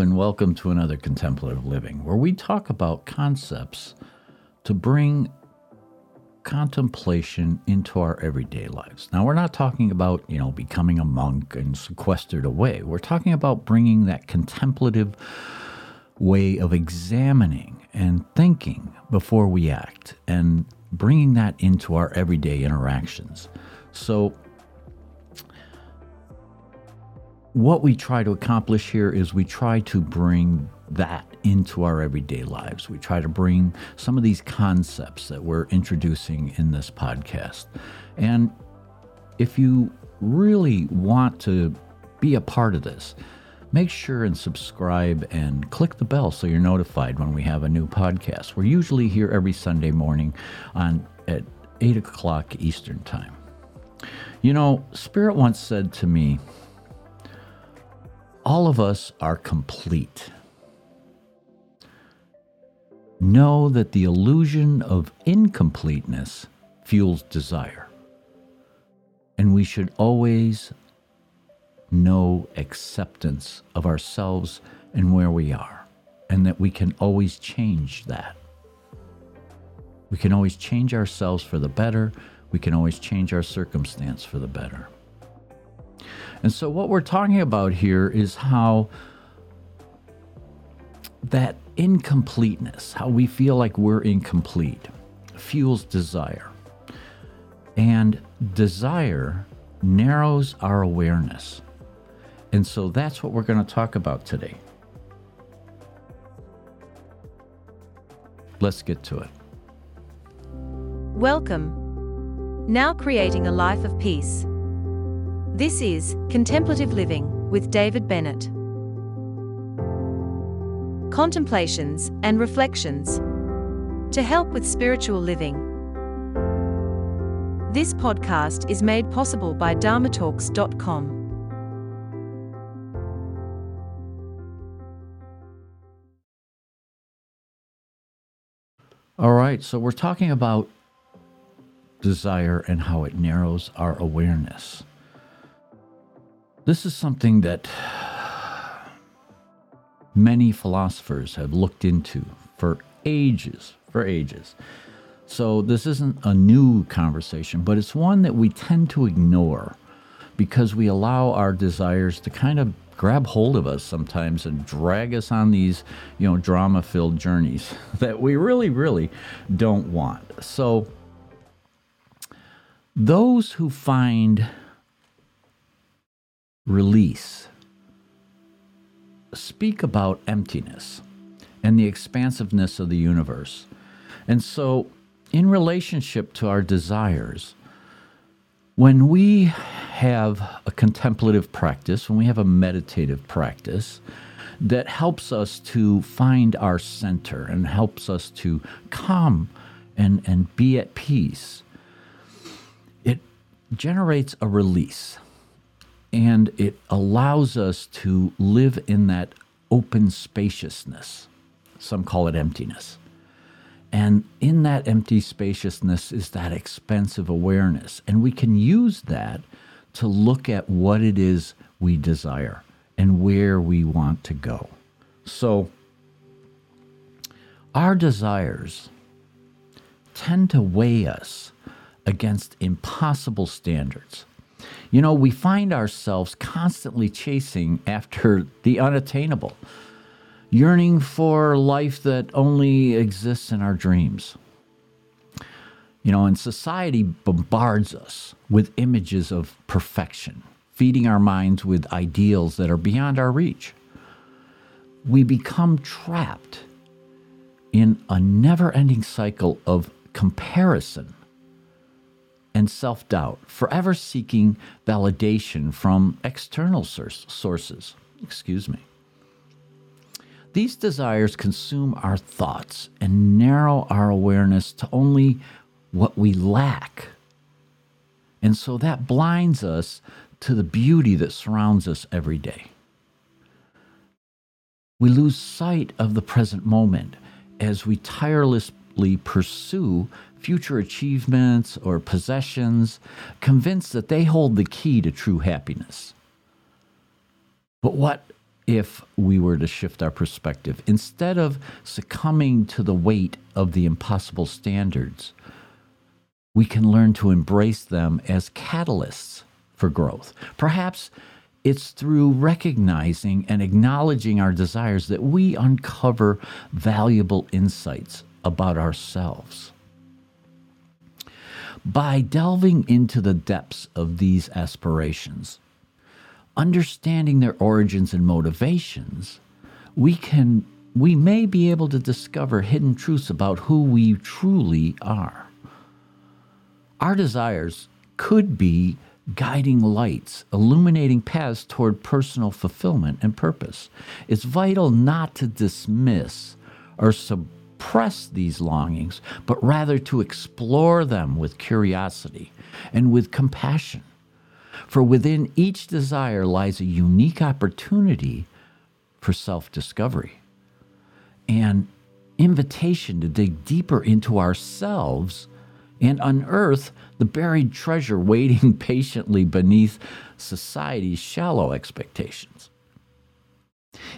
And welcome to another Contemplative Living, where we talk about concepts to bring contemplation into our everyday lives. Now, we're not talking about, you know, becoming a monk and sequestered away. We're talking about bringing that contemplative way of examining and thinking before we act and bringing that into our everyday interactions. So, what we try to accomplish here is we try to bring that into our everyday lives. We try to bring some of these concepts that we're introducing in this podcast. And if you really want to be a part of this, make sure and subscribe and click the bell so you're notified when we have a new podcast. We're usually here every Sunday morning on at 8 o'clock Eastern Time. You know, Spirit once said to me, all of us are complete. Know that the illusion of incompleteness fuels desire. And we should always know acceptance of ourselves and where we are, and that we can always change that. We can always change ourselves for the better. We can always change our circumstance for the better. And so, what we're talking about here is how that incompleteness, how we feel like we're incomplete, fuels desire. And desire narrows our awareness. And so that's what we're going to talk about today. Let's get to it. Welcome. Now creating a life of peace. This is Contemplative Living with David Bennett. Contemplations and reflections to help with spiritual living. This podcast is made possible by dharmatalks.com. All right, so we're talking about desire and how it narrows our awareness. This is something that many philosophers have looked into for ages, for ages. So this isn't a new conversation, but it's one that we tend to ignore because we allow our desires to kind of grab hold of us sometimes and drag us on these, you know, drama-filled journeys that we really really don't want. So those who find release. Speak about emptiness and the expansiveness of the universe. And so, in relationship to our desires, when we have a contemplative practice, when we have a meditative practice that helps us to find our center and helps us to calm and, and be at peace, it generates a release and it allows us to live in that open spaciousness. Some call it emptiness. And in that empty spaciousness is that expansive awareness. And we can use that to look at what it is we desire and where we want to go. So, our desires tend to weigh us against impossible standards. You know, we find ourselves constantly chasing after the unattainable, yearning for life that only exists in our dreams. You know, and society bombards us with images of perfection, feeding our minds with ideals that are beyond our reach. We become trapped in a never ending cycle of comparison and self doubt, forever seeking validation from external sources. Excuse me. These desires consume our thoughts and narrow our awareness to only what we lack. And so that blinds us to the beauty that surrounds us every day. We lose sight of the present moment as we tirelessly pursue future achievements or possessions, convinced that they hold the key to true happiness. But what if we were to shift our perspective. Instead of succumbing to the weight of the impossible standards, we can learn to embrace them as catalysts for growth. Perhaps it's through recognizing and acknowledging our desires that we uncover valuable insights about ourselves. By delving into the depths of these aspirations, understanding their origins and motivations, we can we may be able to discover hidden truths about who we truly are. Our desires could be guiding lights, illuminating paths toward personal fulfillment and purpose. It's vital not to dismiss or suppress these longings, but rather to explore them with curiosity and with compassion. For within each desire lies a unique opportunity for self discovery and invitation to dig deeper into ourselves and unearth the buried treasure waiting patiently beneath society's shallow expectations.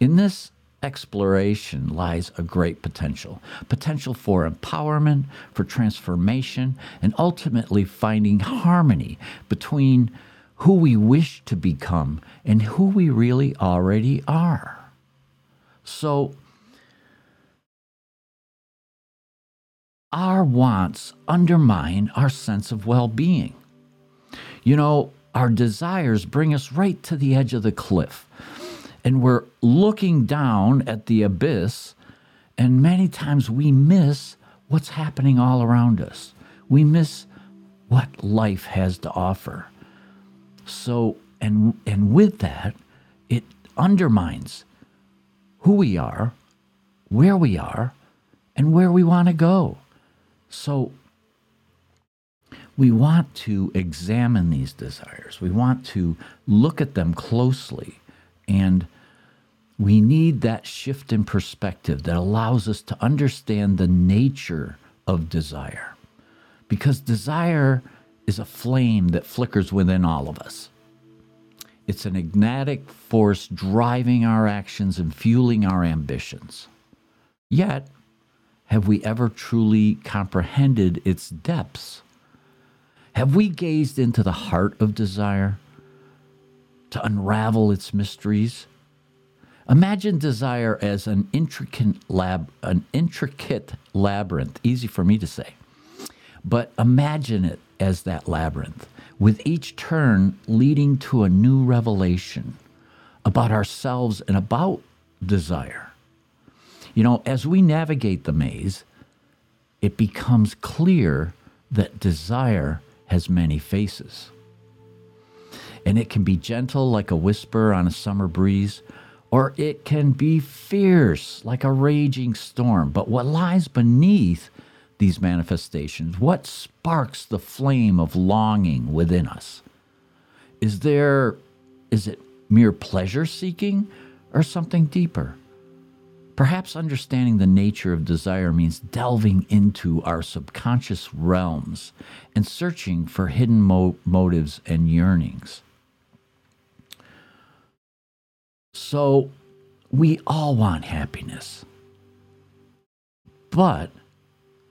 In this exploration lies a great potential potential for empowerment, for transformation, and ultimately finding harmony between who we wish to become and who we really already are. So, our wants undermine our sense of well being. You know, our desires bring us right to the edge of the cliff, and we're looking down at the abyss, and many times we miss what's happening all around us. We miss what life has to offer. So, and, and with that, it undermines who we are, where we are, and where we want to go. So we want to examine these desires. We want to look at them closely. And we need that shift in perspective that allows us to understand the nature of desire. Because desire is a flame that flickers within all of us. It's an ignitic force driving our actions and fueling our ambitions. Yet, have we ever truly comprehended its depths? Have we gazed into the heart of desire to unravel its mysteries? Imagine desire as an intricate lab, an intricate labyrinth. Easy for me to say, but imagine it as that labyrinth, with each turn leading to a new revelation about ourselves and about desire. You know, as we navigate the maze, it becomes clear that desire has many faces. And it can be gentle like a whisper on a summer breeze, or it can be fierce like a raging storm. But what lies beneath these manifestations, what sparks the flame of longing within us? Is there, is it mere pleasure seeking or something deeper? Perhaps understanding the nature of desire means delving into our subconscious realms and searching for hidden mo- motives and yearnings. So, we all want happiness, but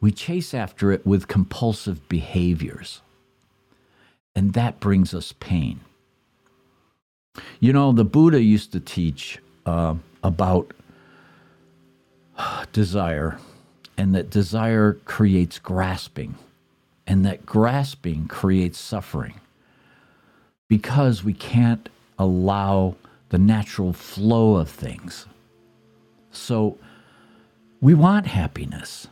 we chase after it with compulsive behaviors, and that brings us pain. You know, the Buddha used to teach uh, about desire, and that desire creates grasping, and that grasping creates suffering because we can't allow the natural flow of things. So we want happiness.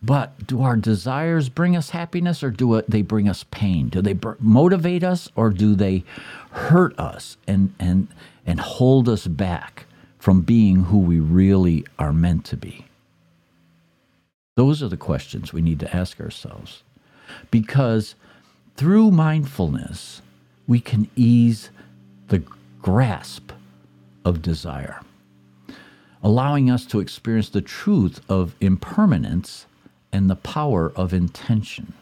But do our desires bring us happiness or do they bring us pain? Do they motivate us or do they hurt us and, and, and hold us back? From being who we really are meant to be? Those are the questions we need to ask ourselves. Because through mindfulness, we can ease the grasp of desire, allowing us to experience the truth of impermanence and the power of intention.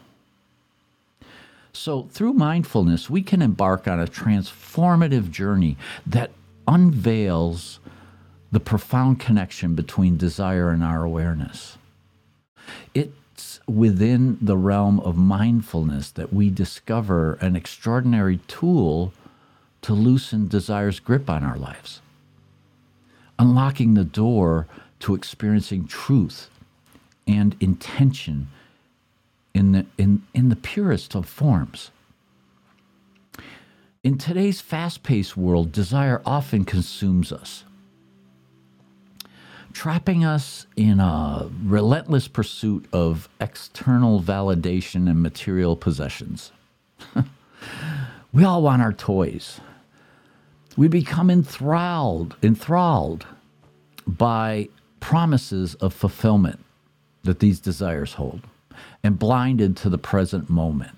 So, through mindfulness, we can embark on a transformative journey that unveils the profound connection between desire and our awareness. It's within the realm of mindfulness that we discover an extraordinary tool to loosen desire's grip on our lives, unlocking the door to experiencing truth and intention in the, in, in the purest of forms. In today's fast paced world, desire often consumes us, trapping us in a relentless pursuit of external validation and material possessions. we all want our toys. We become enthralled, enthralled by promises of fulfillment that these desires hold and blinded to the present moment.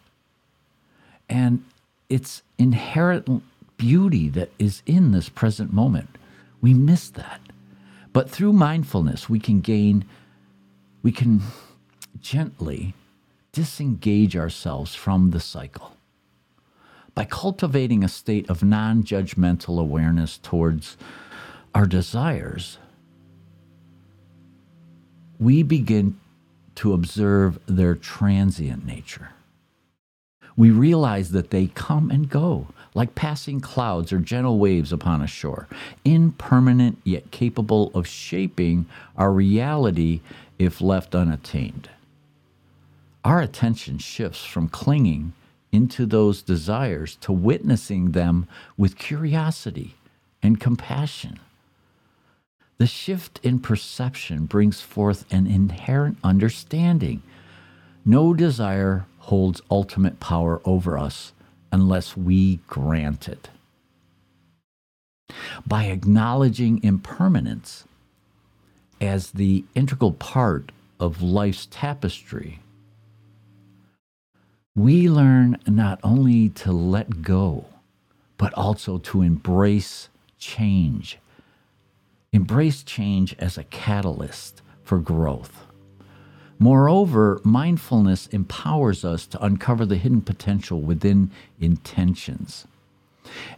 And it's inherent beauty that is in this present moment. We miss that. But through mindfulness, we can gain, we can gently disengage ourselves from the cycle. By cultivating a state of non judgmental awareness towards our desires, we begin to observe their transient nature. We realize that they come and go, like passing clouds or gentle waves upon a shore, impermanent yet capable of shaping our reality if left unattained. Our attention shifts from clinging into those desires to witnessing them with curiosity and compassion. The shift in perception brings forth an inherent understanding. No desire holds ultimate power over us unless we grant it. By acknowledging impermanence as the integral part of life's tapestry, we learn not only to let go, but also to embrace change Embrace change as a catalyst for growth. Moreover, mindfulness empowers us to uncover the hidden potential within intentions.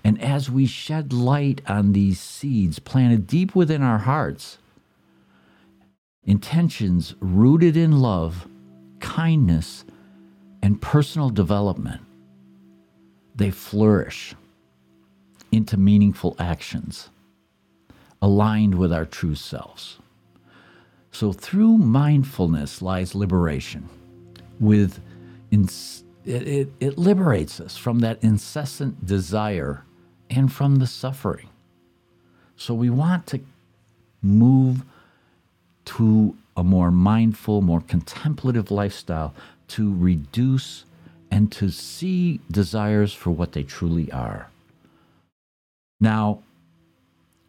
And as we shed light on these seeds planted deep within our hearts, intentions rooted in love, kindness, and personal development, they flourish into meaningful actions aligned with our true selves. So through mindfulness lies liberation. With it, it, it liberates us from that incessant desire and from the suffering. So we want to move to a more mindful, more contemplative lifestyle to reduce and to see desires for what they truly are. Now,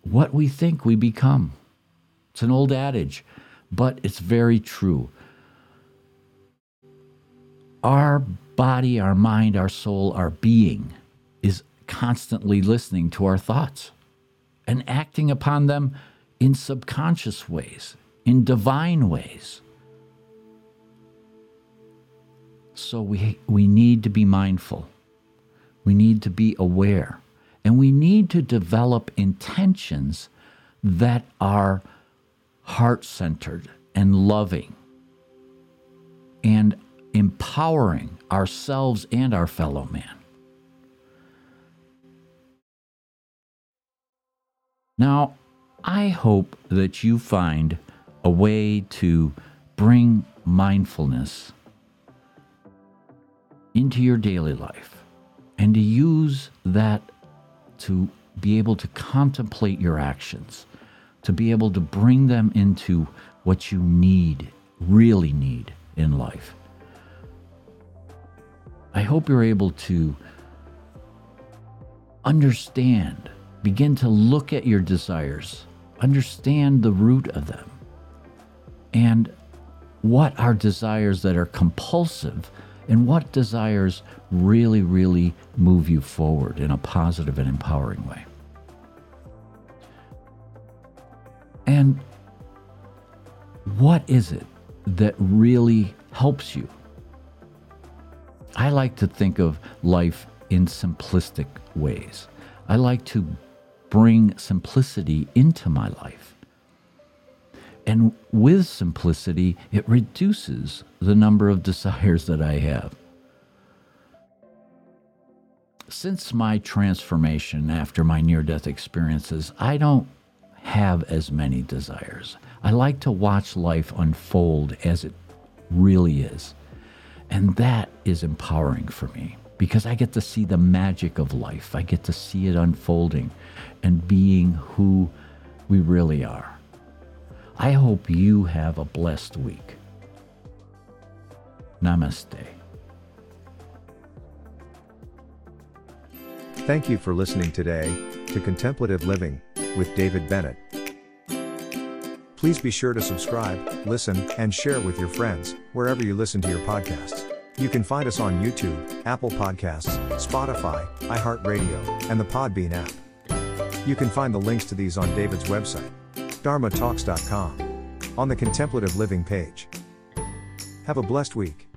what we think we become. It's an old adage, but it's very true. Our body, our mind, our soul, our being is constantly listening to our thoughts and acting upon them in subconscious ways, in divine ways. So we, we need to be mindful. We need to be aware. And we need to develop intentions that are heart centered and loving and empowering ourselves and our fellow man. Now, I hope that you find a way to bring mindfulness into your daily life and to use that to be able to contemplate your actions, to be able to bring them into what you need, really need in life. I hope you're able to understand, begin to look at your desires, understand the root of them, and what are desires that are compulsive and what desires really, really move you forward in a positive and empowering way. And what is it that really helps you? I like to think of life in simplistic ways. I like to bring simplicity into my life. And with simplicity, it reduces the number of desires that I have. Since my transformation after my near death experiences, I don't have as many desires. I like to watch life unfold as it really is. And that is empowering for me because I get to see the magic of life. I get to see it unfolding and being who we really are. I hope you have a blessed week. Namaste. Thank you for listening today to Contemplative Living with David Bennett. Please be sure to subscribe, listen, and share with your friends wherever you listen to your podcasts. You can find us on YouTube, Apple Podcasts, Spotify, iHeartRadio, and the Podbean app. You can find the links to these on David's website, dharmatalks.com, on the Contemplative Living page. Have a blessed week.